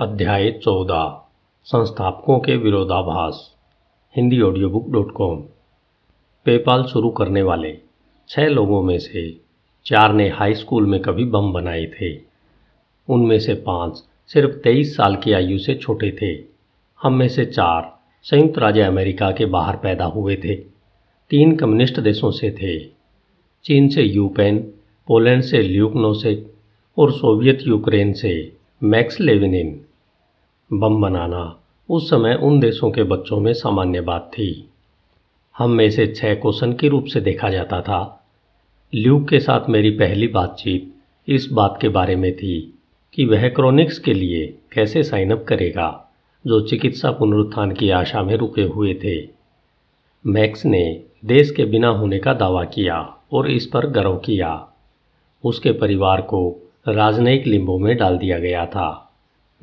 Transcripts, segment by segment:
अध्याय चौदह, संस्थापकों के विरोधाभास, Hindi audio book dot com PayPal शुरू करने वाले छह लोगों में से चार ने हाई स्कूल में कभी बम बनाए थे। उनमें से पाँच सिर्फ़ तेईस साल की आयु से छोटे थे। हम में से चार संयुक्त राज्य अमेरिका के बाहर पैदा हुए थे। तीन कम्युनिस्ट देशों से थे। चीन से यूपेन, पोलैंड से ल्यूकनोसेक और सोवियत यूक्रेन से मैक्स लेविनिन बम बनाना उस समय उन देशों के बच्चों में सामान्य बात थी। हम में से छह को के रूप से देखा जाता था। ल्यूक के साथ मेरी पहली बातचीत इस बात के बारे में थी कि वह क्रोनिक्स के लिए कैसे साइन अप करेगा, जो चिकित्सा पुनरुत्थान की आशा में रुके हुए थे। मैक्स ने देश के बिना होने का दावा किया और इस पर गर्व किया। उसके परिवार को राजनयिक लिंबों में डाल दिया गया था।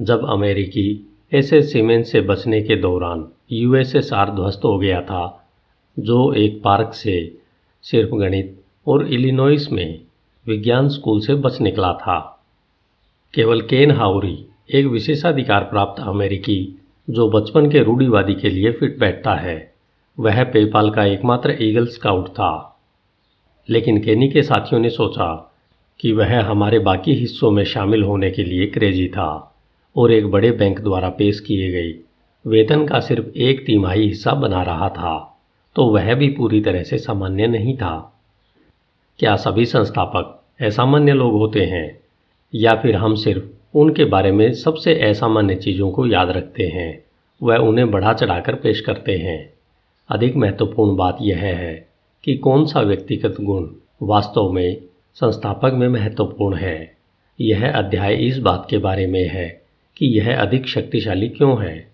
जब अमेरिकी ऐसे सीमेंट से बचने के दौरान यूएसएसआर ध्वस्त हो गया था, जो एक पार्क से सिर्फ़ गणित और इलिनोइस में विज्ञान स्कूल से बच निकला था। केवल केन हाउरी, एक विशेषाधिकार प्राप्त अमेरिकी, जो बचपन के रूढ़ीवादी के लिए फिट बैठता है, वह पेपाल का एकमात्र ईगल स्काउट था। लेकिन केनी के साथियों ने सोचा कि वह हमारे बाकी हिस्सों में शामिल होने के लिए क्रेजी था। और एक बड़े बैंक द्वारा पेश किए गए। वेतन का सिर्फ़ एक तिमाही हिस्सा बना रहा था तो वह भी पूरी तरह से सामान्य नहीं था। क्या सभी संस्थापक असामान्य लोग होते हैं, या फिर हम सिर्फ़ उनके बारे में सबसे असामान्य चीज़ों को याद रखते हैं, वह उन्हें बढ़ा चढ़ाकर पेश करते हैं? अधिक महत्वपूर्ण बात यह है कि कौन सा व्यक्तिगत गुण वास्तव में संस्थापक में महत्वपूर्ण है? यह अध्याय इस बात के बारे में है कि यह अधिक शक्तिशाली क्यों है?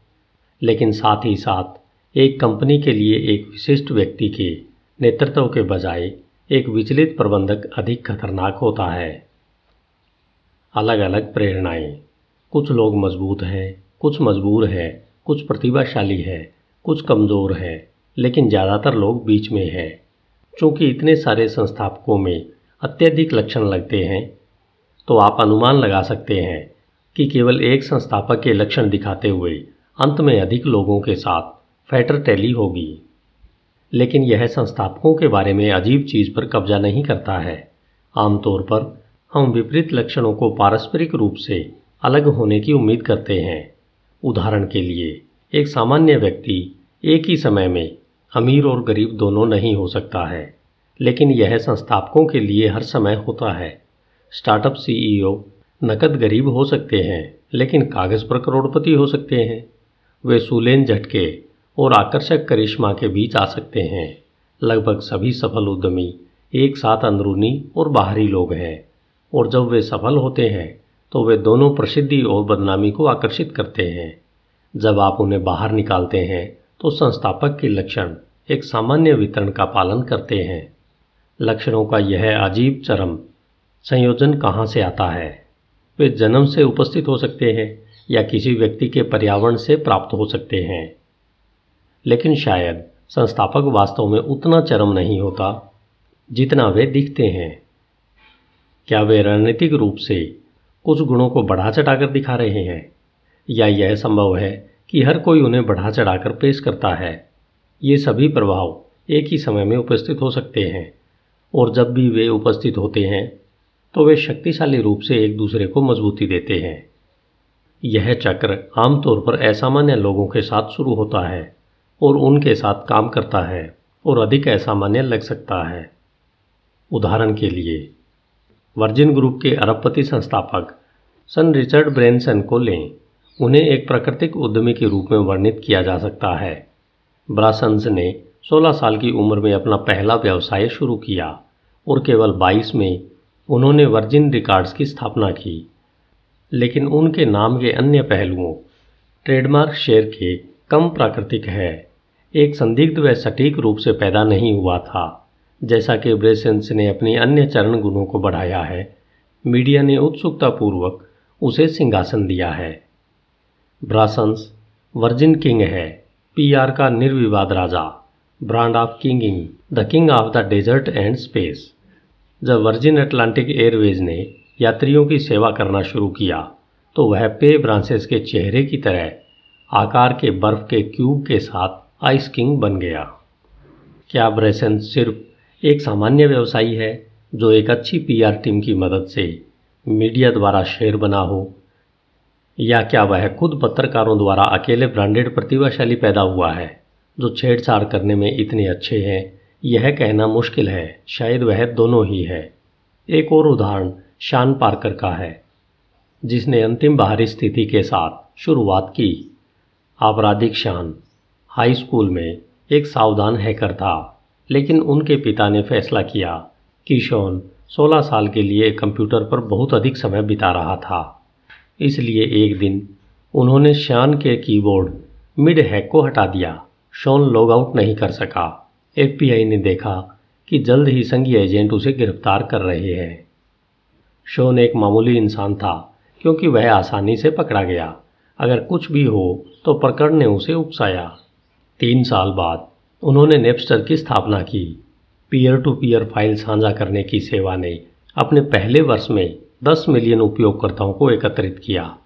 लेकिन साथ ही साथ, एक कंपनी के लिए एक विशिष्ट व्यक्ति के नेतृत्व के बजाय एक विचलित प्रबंधक अधिक खतरनाक होता है। अलग अलग प्रेरणाएँ। कुछ लोग मज़बूत हैं, कुछ मजबूर हैं, कुछ प्रतिभाशाली हैं, कुछ कमज़ोर हैं, लेकिन ज़्यादातर लोग बीच में हैं। चूँकि इतने सारे संस्थापकों में अत्यधिक लक्षण लगते हैं तो आप अनुमान लगा सकते हैं कि केवल एक संस्थापक के लक्षण दिखाते हुए अंत में अधिक लोगों के साथ फैटर टैली होगी। लेकिन यह संस्थापकों के बारे में अजीब चीज़ पर कब्जा नहीं करता है। आमतौर पर हम विपरीत लक्षणों को पारस्परिक रूप से अलग होने की उम्मीद करते हैं। उदाहरण के लिए, एक सामान्य व्यक्ति एक ही समय में अमीर और गरीब दोनों नहीं हो सकता है, लेकिन यह संस्थापकों के लिए हर समय होता है। स्टार्टअप सीईओ नकद गरीब हो सकते हैं, लेकिन कागज़ पर करोड़पति हो सकते हैं। वे सुलेन झटके और आकर्षक करिश्मा के बीच आ सकते हैं। लगभग सभी सफल उद्यमी एक साथ अंदरूनी और बाहरी लोग हैं, और जब वे सफल होते हैं तो वे दोनों प्रसिद्धि और बदनामी को आकर्षित करते हैं। जब आप उन्हें बाहर निकालते हैं तो संस्थापक के लक्षण एक सामान्य वितरण का पालन करते हैं। लक्षणों का यह अजीब चरम संयोजन कहाँ से आता है? वे जन्म से उपस्थित हो सकते हैं या किसी व्यक्ति के पर्यावरण से प्राप्त हो सकते हैं। लेकिन शायद संस्थापक वास्तव में उतना चरम नहीं होता जितना वे दिखते हैं। क्या वे रणनीतिक रूप से कुछ गुणों को बढ़ा चढ़ाकर दिखा रहे हैं? या यह संभव है कि हर कोई उन्हें बढ़ा चढ़ाकर पेश करता है? ये सभी प्रभाव एक ही समय में उपस्थित हो सकते हैं, और जब भी वे उपस्थित होते हैं तो वे शक्तिशाली रूप से एक दूसरे को मजबूती देते हैं। यह चक्र आमतौर पर असामान्य लोगों के साथ शुरू होता है और उनके साथ काम करता है और अधिक असामान्य लग सकता है। उदाहरण के लिए, वर्जिन ग्रुप के अरबपति संस्थापक सन रिचर्ड ब्रेनसन को लें। उन्हें एक प्राकृतिक उद्यमी के रूप में वर्णित किया जा सकता है। ब्रासन्स ने 16 साल की उम्र में अपना पहला व्यवसाय शुरू किया और केवल 22 में उन्होंने वर्जिन रिकॉर्ड्स की स्थापना की। लेकिन उनके नाम के अन्य पहलुओं, ट्रेडमार्क शेयर के कम प्राकृतिक है। एक संदिग्ध व सटीक रूप से पैदा नहीं हुआ था, जैसा कि ब्रेसेंस ने अपनी अन्य चरण गुणों को बढ़ाया है। मीडिया ने उत्सुकतापूर्वक उसे सिंहासन दिया है। ब्रासंस वर्जिन किंग है, पीआर का निर्विवाद राजा, brand of kinging, the king of the desert and space. जब वर्जिन अटलांटिक एयरवेज ने यात्रियों की सेवा करना शुरू किया तो वह पे ब्रांसेस के चेहरे की तरह आकार के बर्फ़ के क्यूब के साथ आइस किंग बन गया। क्या ब्रेसन सिर्फ़ एक सामान्य व्यवसायी है जो एक अच्छी पीआर टीम की मदद से मीडिया द्वारा शेयर बना हो? या क्या वह खुद पत्रकारों द्वारा अकेले ब्रांडेड प्रतिभाशाली पैदा हुआ है, जो छेड़छाड़ करने में इतने अच्छे हैं यह कहना मुश्किल है, शायद वह दोनों ही है। एक और उदाहरण शान पार्कर का है, जिसने अंतिम बाहरी स्थिति के साथ शुरुआत की। आपराधिक शान, हाई स्कूल में एक सावधान हैकर था, लेकिन उनके पिता ने फैसला किया कि शॉन 16 साल के लिए कंप्यूटर पर बहुत अधिक समय बिता रहा था। इसलिए एक दिन उन्होंने शान के कीबोर्ड मिड हैक को हटा दिया। शॉन लॉग आउट नहीं कर सका। एफबीआई ने देखा कि जल्द ही संघीय एजेंट उसे गिरफ़्तार कर रहे हैं। शोन एक मामूली इंसान था, क्योंकि वह आसानी से पकड़ा गया। अगर कुछ भी हो तो प्रकरण ने उसे उकसाया तीन साल बाद उन्होंने नेपस्टर की स्थापना की। पीयर टू पीयर फ़ाइल साझा करने की सेवा ने अपने पहले वर्ष में 10 मिलियन उपयोगकर्ताओं को एकत्रित किया,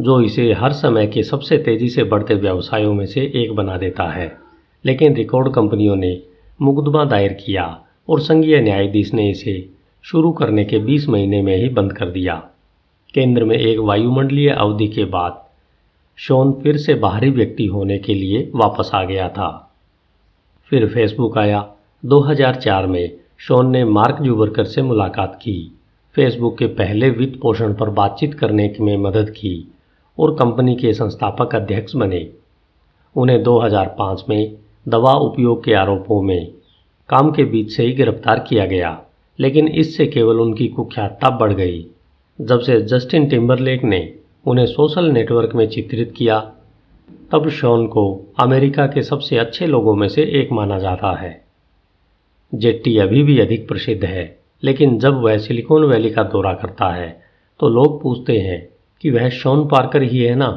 जो इसे हर समय के सबसे तेज़ी से बढ़ते व्यवसायों में से एक बना देता है। लेकिन रिकॉर्ड कंपनियों ने मुकदमा दायर किया और संघीय न्यायाधीश ने इसे शुरू करने के 20 महीने में ही बंद कर दिया। केंद्र में एक वायुमंडलीय अवधि के बाद शोन फिर से बाहरी व्यक्ति होने के लिए वापस आ गया था। फिर फेसबुक आया। 2004 में शोन ने मार्क जूबरकर से मुलाकात की। फेसबुक के पहले वित्त पोषण पर बातचीत करने में मदद की और कंपनी के संस्थापक अध्यक्ष बने। उन्हें 2005 में दवा उपयोग के आरोपों में काम के बीच से ही गिरफ़्तार किया गया, लेकिन इससे केवल उनकी कुख्यातता बढ़ गई। जब से जस्टिन टिम्बरलेक ने उन्हें सोशल नेटवर्क में चित्रित किया, तब शॉन को अमेरिका के सबसे अच्छे लोगों में से एक माना जाता है। जेट्टी अभी भी अधिक प्रसिद्ध है, लेकिन जब वह सिलिकॉन वैली का दौरा करता है तो लोग पूछते हैं कि वह शॉन पार्कर ही है ना?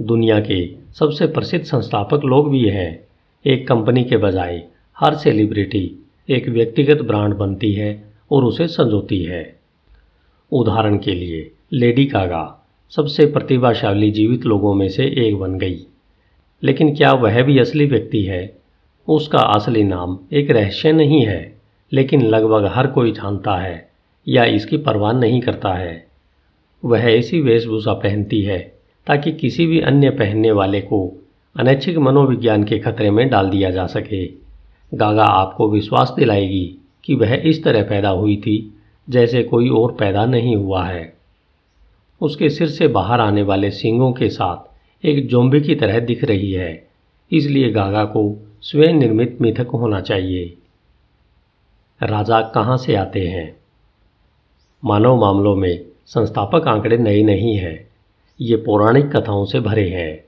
दुनिया के सबसे प्रसिद्ध संस्थापक लोग भी हैं। एक कंपनी के बजाय हर सेलिब्रिटी एक व्यक्तिगत ब्रांड बनती है और उसे संजोती है। उदाहरण के लिए, लेडी कागा सबसे प्रतिभाशाली जीवित लोगों में से एक बन गई। लेकिन क्या वह भी असली व्यक्ति है? उसका असली नाम एक रहस्य नहीं है, लेकिन लगभग हर कोई जानता है या इसकी परवाह नहीं करता है। वह ऐसी वेशभूषा पहनती है ताकि किसी भी अन्य पहनने वाले को अनैच्छिक मनोविज्ञान के खतरे में डाल दिया जा सके। गागा आपको विश्वास दिलाएगी कि वह इस तरह पैदा हुई थी, जैसे कोई और पैदा नहीं हुआ है। उसके सिर से बाहर आने वाले सींगों के साथ एक जोम्बे की तरह दिख रही है, इसलिए गागा को स्वयं निर्मित मिथक होना चाहिए। राजा कहाँ से आते हैं? मानव मामलों में संस्थापक आंकड़े नए नहीं हैं। ये पौराणिक कथाओं से भरे हैं।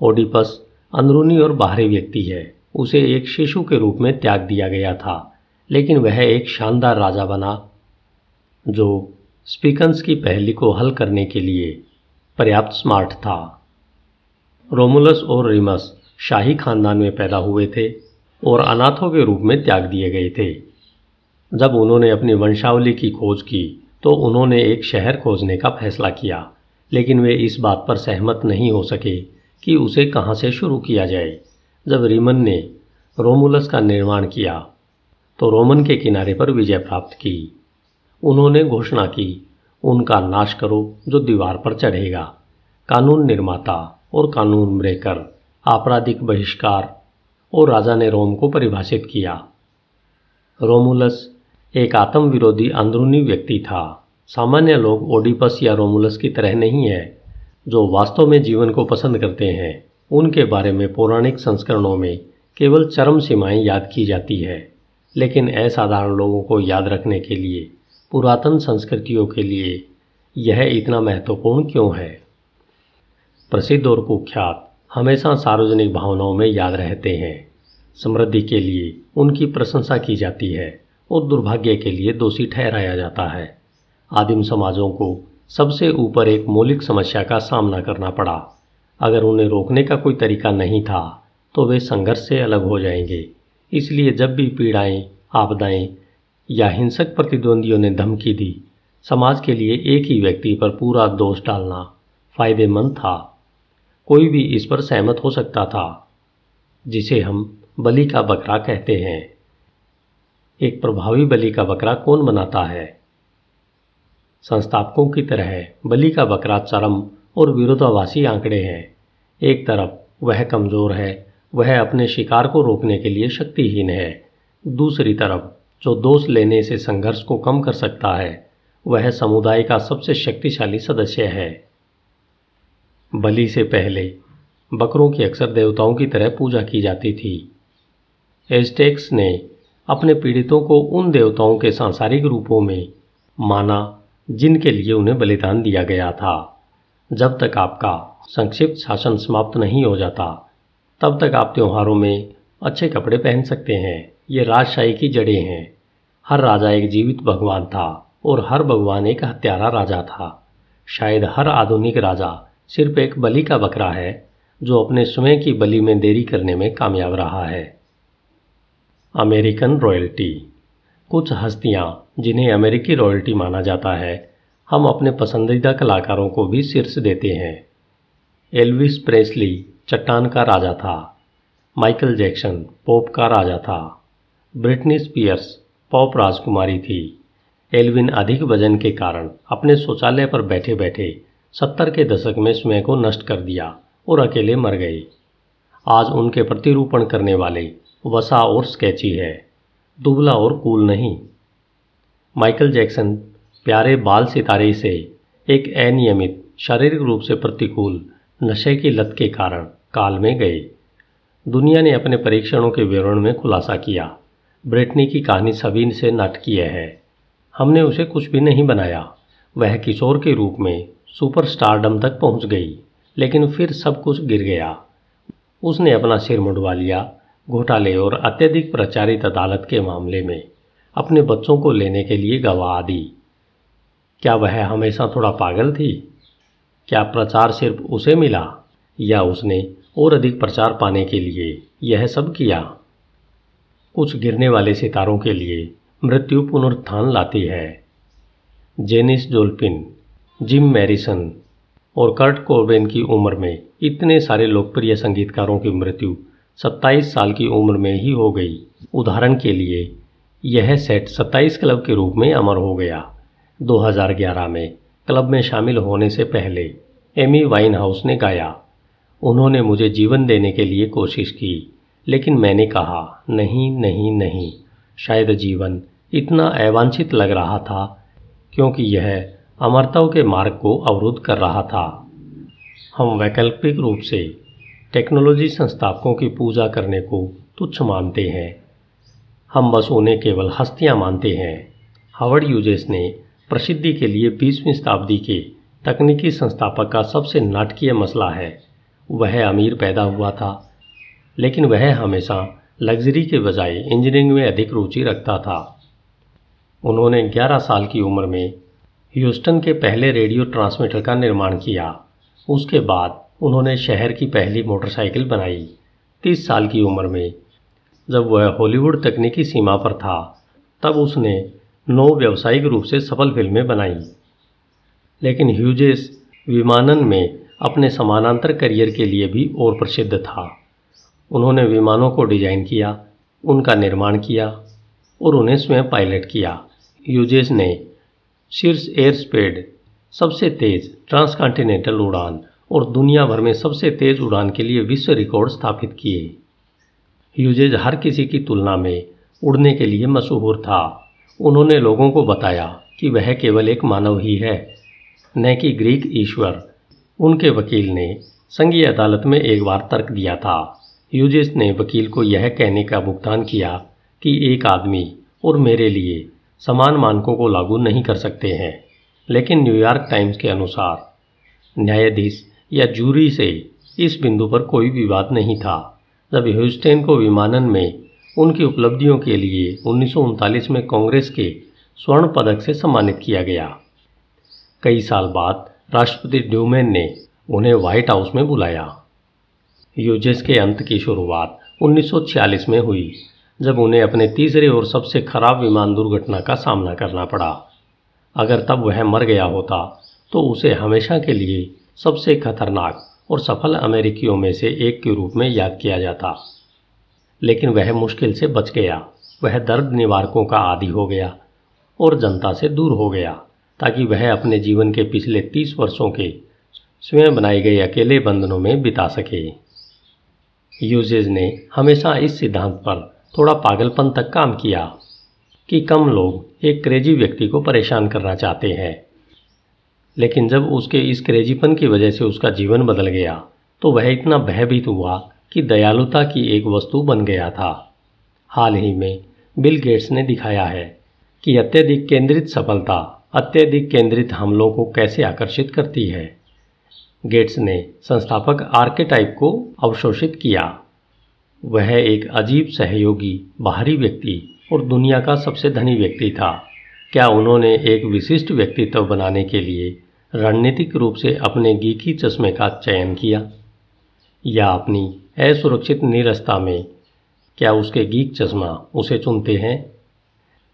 ओडिपस अंदरूनी और बाहरी व्यक्ति है। उसे एक शिशु के रूप में त्याग दिया गया था, लेकिन वह एक शानदार राजा बना, जो स्पीकन्स की पहली को हल करने के लिए पर्याप्त स्मार्ट था। रोमुलस और रिमस शाही खानदान में पैदा हुए थे और अनाथों के रूप में त्याग दिए गए थे। जब उन्होंने अपनी वंशावली की खोज की तो उन्होंने एक शहर खोजने का फैसला किया। लेकिन वे इस बात पर सहमत नहीं हो सके कि उसे कहाँ से शुरू किया जाए। जब रिमन ने रोमुलस का निर्माण किया तो रोमन के किनारे पर विजय प्राप्त की। उन्होंने घोषणा की, उनका नाश करो जो दीवार पर चढ़ेगा। कानून निर्माता और कानून ब्रेकर, आपराधिक बहिष्कार और राजा ने रोम को परिभाषित किया। रोमुलस एक आत्म विरोधी अंदरूनी व्यक्ति था। सामान्य लोग ओडिपस या रोमुलस की तरह नहीं है, जो वास्तव में जीवन को पसंद करते हैं। उनके बारे में पौराणिक संस्करणों में केवल चरम सीमाएँ याद की जाती है, लेकिन असाधारण लोगों को याद रखने के लिए, पुरातन संस्कृतियों के लिए यह इतना महत्वपूर्ण क्यों है? प्रसिद्ध और कुख्यात हमेशा सार्वजनिक भावनाओं में याद रहते हैं। समृद्धि के लिए उनकी प्रशंसा की जाती है और दुर्भाग्य के लिए दोषी ठहराया जाता है। आदिम समाजों को सबसे ऊपर एक मौलिक समस्या का सामना करना पड़ा। अगर उन्हें रोकने का कोई तरीका नहीं था तो वे संघर्ष से अलग हो जाएँगे। इसलिए जब भी पीड़ाएँ, आपदाएँ या हिंसक प्रतिद्वंदियों ने धमकी दी, समाज के लिए एक ही व्यक्ति पर पूरा दोष डालना फ़ायदेमंद था। कोई भी इस पर सहमत हो सकता था, जिसे हम बलि का बकरा कहते हैं। एक प्रभावी बलि का बकरा कौन बनाता है? संस्थापकों की तरह बलि का बकरा चरम और विरोधाभासी आंकड़े हैं। एक तरफ़ वह कमज़ोर है, वह अपने शिकार को रोकने के लिए शक्तिहीन है। दूसरी तरफ़ जो दोष लेने से संघर्ष को कम कर सकता है, वह समुदाय का सबसे शक्तिशाली सदस्य है। बलि से पहले बकरों की अक्सर देवताओं की तरह पूजा की जाती थी। एस्टेक्स ने अपने पीड़ितों को उन देवताओं के सांसारिक रूपों में माना जिनके लिए उन्हें बलिदान दिया गया था। जब तक आपका संक्षिप्त शासन समाप्त नहीं हो जाता, तब तक आप त्योहारों में अच्छे कपड़े पहन सकते हैं। ये राजशाही की जड़ें हैं। हर राजा एक जीवित भगवान था और हर भगवान एक हत्यारा राजा था। शायद हर आधुनिक राजा सिर्फ़ एक बलि का बकरा है, जो अपने स्वयं की बलि में देरी करने में कामयाब रहा है। American royalty. कुछ हस्तियाँ जिन्हें अमेरिकी रॉयल्टी माना जाता है, हम अपने पसंदीदा कलाकारों को भी शीर्ष देते हैं। एल्विस प्रेसली चट्टान का राजा था, माइकल जैक्सन पॉप का राजा था, ब्रिटनी स्पियर्स पॉप राजकुमारी थी। एल्विन अधिक वज़न के कारण अपने शौचालय पर बैठे बैठे सत्तर के दशक में स्वयं को नष्ट कर दिया और अकेले मर गए। आज उनके प्रतिरूपण करने वाले वसा और स्केची है, दुबला और कूल नहीं। माइकल जैक्सन प्यारे बाल सितारे से एक अनियमित शारीरिक रूप से प्रतिकूल नशे की लत के कारण काल में गए। दुनिया ने अपने परीक्षणों के विवरण में खुलासा किया। ब्रिटनी की कहानी सभी से नाटकीय है। हमने उसे कुछ भी नहीं बनाया। वह किशोर के रूप में सुपर स्टारडम तक पहुँच गई, लेकिन फिर सब कुछ गिर गया। उसने अपना सिर मुड़वा लिया। घोटाले और अत्यधिक प्रचारित अदालत के मामले में अपने बच्चों को लेने के लिए गवाह दी। क्या वह हमेशा थोड़ा पागल थी? क्या प्रचार सिर्फ़ उसे मिला या उसने और अधिक प्रचार पाने के लिए यह सब किया? कुछ गिरने वाले सितारों के लिए मृत्यु पुनरुत्थान लाती है। जेनिस जोल्पिन जिम मैरिसन और कर्ट कोर्बेन की उम्र में इतने सारे लोकप्रिय संगीतकारों की मृत्यु 27 साल की उम्र में ही हो गई। उदाहरण के लिए यह सेट 27 क्लब के रूप में अमर हो गया। 2011 में क्लब में शामिल होने से पहले एमी वाइन हाउस ने गाया। उन्होंने मुझे जीवन देने के लिए कोशिश की, लेकिन मैंने कहा, नहीं नहीं नहीं। शायद जीवन इतना अवांछित लग रहा था, क्योंकि यह अमरताओं के मार्ग को अवरुद्ध कर रहा था। हम वैकल्पिक रूप से टेक्नोलॉजी संस्थापकों की पूजा करने को तुच्छ मानते हैं। हम बस उन्हें केवल हस्तियाँ मानते हैं। हावर्ड यूजेस ने प्रसिद्धि के लिए बीसवीं शताब्दी के तकनीकी संस्थापक का सबसे नाटकीय मसला है। वह अमीर पैदा हुआ था, लेकिन वह हमेशा लग्जरी के बजाय इंजीनियरिंग में अधिक रुचि रखता था। उन्होंने 11 साल की उम्र में ह्यूस्टन के पहले रेडियो ट्रांसमीटर का निर्माण किया। उसके बाद उन्होंने शहर की पहली मोटरसाइकिल बनाई। 30 साल की उम्र में जब वह हॉलीवुड तकनीकी सीमा पर था, तब उसने नौ व्यावसायिक रूप से सफल फ़िल्में बनाई। लेकिन ह्यूजेस विमानन में अपने समानांतर करियर के लिए भी और प्रसिद्ध था। उन्होंने विमानों को डिज़ाइन किया, उनका निर्माण किया और उन्हें स्वयं पायलट किया। यूजेस ने शीर्ष एयर स्पेड सबसे तेज ट्रांसकॉन्टिनेंटल उड़ान और दुनिया भर में सबसे तेज उड़ान के लिए विश्व रिकॉर्ड स्थापित किए। ह्यूजेज हर किसी की तुलना में उड़ने के लिए मशहूर था। उन्होंने लोगों को बताया कि वह केवल एक मानव ही है, न कि ग्रीक ईश्वर। उनके वकील ने संघीय अदालत में एक बार तर्क दिया था। यूजिस ने वकील को यह कहने का भुगतान किया कि एक आदमी और मेरे लिए समान मानकों को लागू नहीं कर सकते हैं। लेकिन न्यूयॉर्क टाइम्स के अनुसार न्यायाधीश या जूरी से इस बिंदु पर कोई विवाद नहीं था। जब ह्यूस्टेन को विमानन में उनकी उपलब्धियों के लिए उन्नीस सौ उनतालीस में कांग्रेस के स्वर्ण पदक से सम्मानित किया गया। कई साल बाद राष्ट्रपति ड्यूमेन ने उन्हें व्हाइट हाउस में बुलाया। यूजेस के अंत की शुरुआत 1946 में हुई, जब उन्हें अपने तीसरे और सबसे खराब विमान दुर्घटना का सामना करना पड़ा। अगर तब वह मर गया होता तो उसे हमेशा के लिए सबसे खतरनाक और सफल अमेरिकियों में से एक के रूप में याद किया जाता। लेकिन वह मुश्किल से बच गया। वह दर्द निवारकों का आदि हो गया और जनता से दूर हो गया, ताकि वह अपने जीवन के पिछले तीस वर्षों के स्वयं बनाए गए अकेले बंधनों में बिता सके। यूजेज ने हमेशा इस सिद्धांत पर थोड़ा पागलपन तक काम किया कि कम लोग एक क्रेजी व्यक्ति को परेशान करना चाहते हैं। लेकिन जब उसके इस क्रेजीपन की वजह से उसका जीवन बदल गया तो वह इतना भयभीत हुआ कि दयालुता की एक वस्तु बन गया था। हाल ही में बिल गेट्स ने दिखाया है कि अत्यधिक केंद्रित सफलता, अत्यधिक केंद्रित हमलों को कैसे आकर्षित करती है। गेट्स ने संस्थापक आर्केटाइप को अवशोषित किया। वह एक अजीब सहयोगी, बाहरी व्यक्ति और दुनिया का सबसे धनी व्यक्ति था। क्या उन्होंने एक विशिष्ट व्यक्तित्व बनाने के लिए रणनीतिक रूप से अपने गीकी चश्मे का चयन किया, या अपनी असुरक्षित निरस्ता में क्या उसके गीक चश्मा उसे चुनते हैं?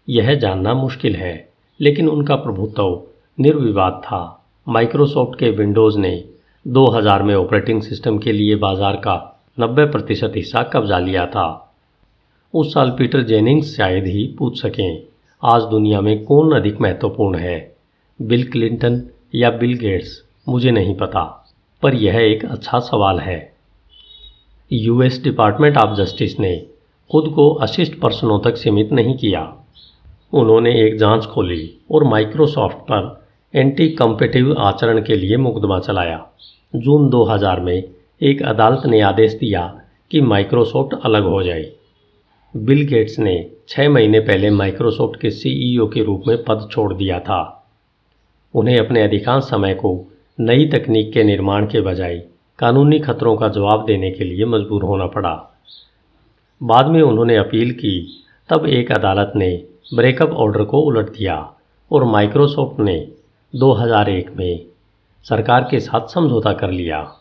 यह जानना मुश्किल है, लेकिन उनका प्रभुत्व निर्विवाद था। माइक्रोसॉफ्ट के विंडोज़ ने 2000 में ऑपरेटिंग सिस्टम के लिए बाज़ार का 90 प्रतिशत हिस्सा कब्जा लिया था। उस साल पीटर जेनिंग्स शायद ही पूछ सकें, आज दुनिया में कौन अधिक महत्वपूर्ण है? बिल क्लिंटन या बिल गेट्स, मुझे नहीं पता, पर यह एक अच्छा सवाल है। यूएस डिपार्टमेंट ऑफ़ जस्टिस ने खुद को अशिष्ट पर्सनों तक सीमित नहीं किया। उन्होंने एक जाँच खोली और माइक्रोसॉफ्ट पर एंटी कम्पेटिव आचरण के लिए मुकदमा चलाया। जून 2000 में एक अदालत ने आदेश दिया कि माइक्रोसॉफ्ट अलग हो जाए। बिल गेट्स ने छः महीने पहले माइक्रोसॉफ्ट के सीईओ के रूप में पद छोड़ दिया था। उन्हें अपने अधिकांश समय को नई तकनीक के निर्माण के बजाय कानूनी खतरों का जवाब देने के लिए मजबूर होना पड़ा। बाद में उन्होंने अपील की, तब एक अदालत ने ब्रेकअप ऑर्डर को उलट दिया और माइक्रोसॉफ्ट ने 2001 में सरकार के साथ समझौता कर लिया।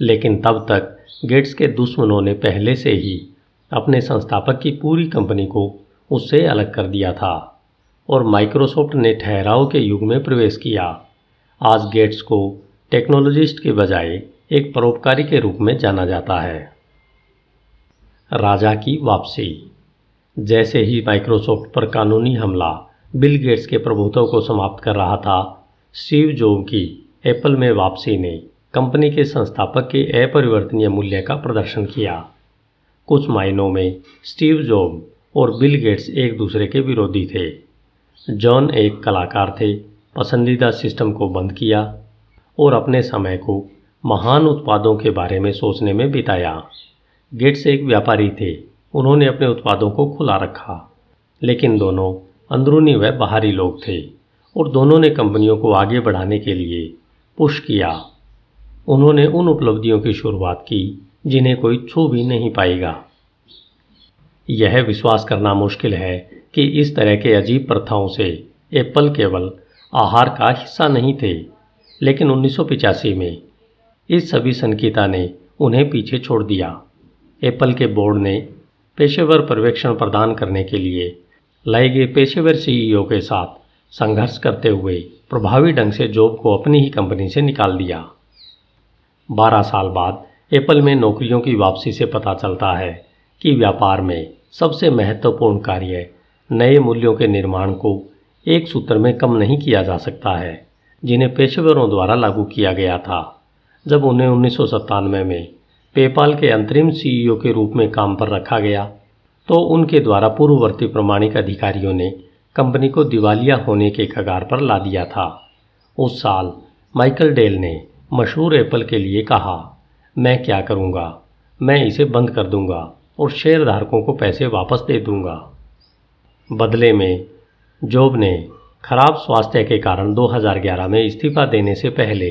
लेकिन तब तक गेट्स के दुश्मनों ने पहले से ही अपने संस्थापक की पूरी कंपनी को उससे अलग कर दिया था। और माइक्रोसॉफ्ट ने ठहराव के युग में प्रवेश किया। आज गेट्स को टेक्नोलॉजिस्ट के बजाय एक परोपकारी के रूप में जाना जाता है। राजा की वापसी। जैसे ही माइक्रोसॉफ्ट पर कानूनी हमला बिल गेट्स के प्रभुत्व को समाप्त कर रहा था, स्टीव जोब की एप्पल में वापसी ने कंपनी के संस्थापक के अपरिवर्तनीय मूल्य का प्रदर्शन किया। कुछ मायनों में स्टीव जॉब और बिल गेट्स एक दूसरे के विरोधी थे। जॉन एक कलाकार थे, पसंदीदा सिस्टम को बंद किया और अपने समय को महान उत्पादों के बारे में सोचने में बिताया। गेट्स एक व्यापारी थे, उन्होंने अपने उत्पादों को खुला रखा, लेकिन दोनों अंदरूनी व बाहरी लोग थे और दोनों ने कंपनियों को आगे बढ़ाने के लिए पुश किया। उन्होंने उन उपलब्धियों की शुरुआत की जिन्हें कोई छू भी नहीं पाएगा। यह विश्वास करना मुश्किल है कि इस तरह के अजीब प्रथाओं से एप्पल केवल आहार का हिस्सा नहीं थे, लेकिन उन्नीस में इस सभी संकीता ने उन्हें पीछे छोड़ दिया। एप्पल के बोर्ड ने पेशेवर पर्यवेक्षण प्रदान करने के लिए लाए गए पेशेवर सीईओ के साथ संघर्ष करते हुए प्रभावी ढंग से जॉब को अपनी ही कंपनी से निकाल दिया। बारह साल बाद एप्पल में नौकरियों की वापसी से पता चलता है कि व्यापार में सबसे महत्वपूर्ण कार्य नए मूल्यों के निर्माण को एक सूत्र में कम नहीं किया जा सकता है, जिन्हें पेशेवरों द्वारा लागू किया गया था। जब उन्हें उन्नीस सौ सत्तानवे में पेपाल के अंतरिम सीईओ के रूप में काम पर रखा गया तो उनके द्वारा पूर्ववर्ती प्रमाणिक अधिकारियों ने कंपनी को दिवालिया होने के कगार पर ला दिया था। उस साल माइकल डेल ने, मशहूर एप्पल के लिए कहा, मैं क्या करूँगा? मैं इसे बंद कर दूँगा और शेयर धारकों को पैसे वापस दे दूँगा। बदले में जॉब ने खराब स्वास्थ्य के कारण 2011 में इस्तीफा देने से पहले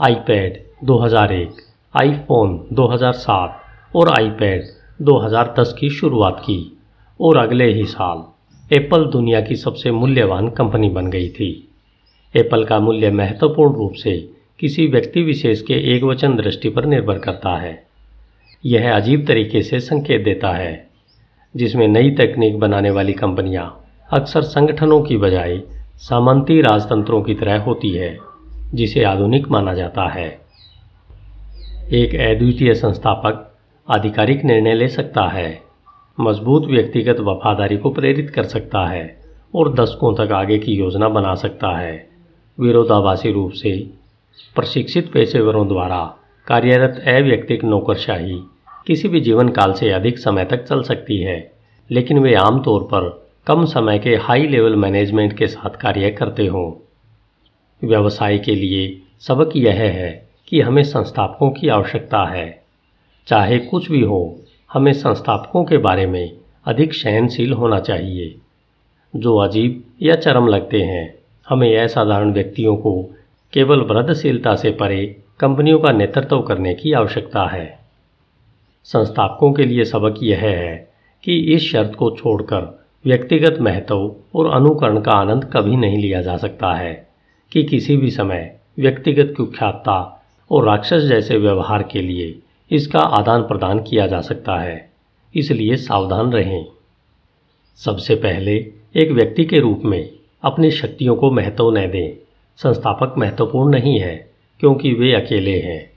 आईपैड 2001, आईफोन 2007 और आईपैड 2010 की शुरुआत की और अगले ही साल एप्पल दुनिया की सबसे मूल्यवान कंपनी बन गई थी। एप्पल का मूल्य महत्वपूर्ण रूप से किसी व्यक्ति विशेष के एक वचन दृष्टि पर निर्भर करता है। यह अजीब तरीके से संकेत देता है जिसमें नई तकनीक बनाने वाली कंपनियाँ अक्सर संगठनों की बजाय सामंती राजतंत्रों की तरह होती है, जिसे आधुनिक माना जाता है। एक अद्वितीय संस्थापक आधिकारिक निर्णय ले सकता है, मज़बूत व्यक्तिगत वफादारी को प्रेरित कर सकता है और दशकों तक आगे की योजना बना सकता है। विरोधाभासी रूप से प्रशिक्षित पेशेवरों द्वारा कार्यरत अव्यक्तिक नौकरशाही किसी भी जीवन काल से अधिक समय तक चल सकती है, लेकिन वे आमतौर पर कम समय के हाई लेवल मैनेजमेंट के साथ कार्य करते हों। व्यवसाय के लिए सबक यह है कि हमें संस्थापकों की आवश्यकता है। चाहे कुछ भी हो, हमें संस्थापकों के बारे में अधिक सहनशील होना चाहिए। जो अजीब या चरम लगते हैं, हमें असाधारण व्यक्तियों को केवल वृद्धशीलता से परे कंपनियों का नेतृत्व करने की आवश्यकता है। संस्थापकों के लिए सबक यह है कि इस शर्त को छोड़कर व्यक्तिगत महत्व और अनुकरण का आनंद कभी नहीं लिया जा सकता है कि किसी भी समय व्यक्तिगत कुख्यातता और राक्षस जैसे व्यवहार के लिए इसका आदान प्रदान किया जा सकता है। इसलिए सावधान रहें। सबसे पहले एक व्यक्ति के रूप में अपनी शक्तियों को महत्व न दें। संस्थापक महत्वपूर्ण नहीं है, क्योंकि वे अकेले हैं,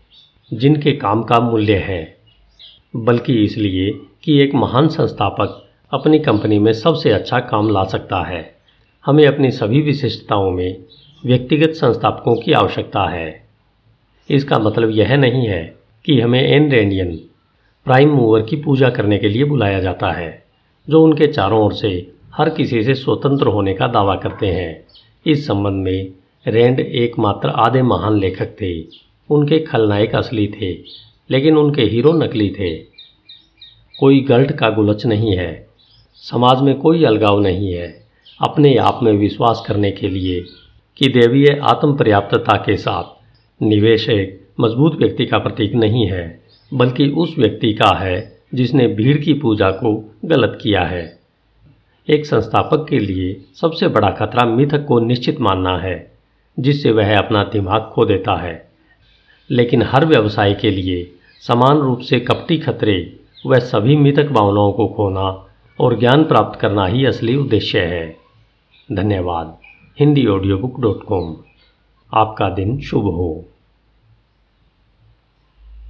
जिनके काम का मूल्य है। बल्कि इसलिए कि एक महान संस्थापक अपनी कंपनी में सबसे अच्छा काम ला सकता है। हमें अपनी सभी विशिष्टताओं में व्यक्तिगत संस्थापकों की आवश्यकता है। इसका मतलब यह नहीं है कि हमें एन रेंडियन प्राइम मूवर की पूजा करने के लिए बुलाया जाता है, जो उनके चारों ओर से हर किसी से स्वतंत्र होने का दावा करते हैं। इस संबंध में रेंड एकमात्र आधे महान लेखक थे। उनके खलनायक असली थे लेकिन उनके हीरो नकली थे। कोई गल्ट का गुलच नहीं है। समाज में कोई अलगाव नहीं है। अपने आप में विश्वास करने के लिए कि देवीय आत्म पर्याप्तता के साथ निवेश एक मज़बूत व्यक्ति का प्रतीक नहीं है, बल्कि उस व्यक्ति का है जिसने भीड़ की पूजा को गलत किया है। एक संस्थापक के लिए सबसे बड़ा खतरा मिथक को निश्चित मानना है, जिससे वह अपना दिमाग खो देता है। लेकिन हर व्यवसाय के लिए समान रूप से कपटी खतरे वह सभी मृतक भावनाओं को खोना और ज्ञान प्राप्त करना ही असली उद्देश्य है। धन्यवाद। Hindi audio book dot com आपका दिन शुभ हो।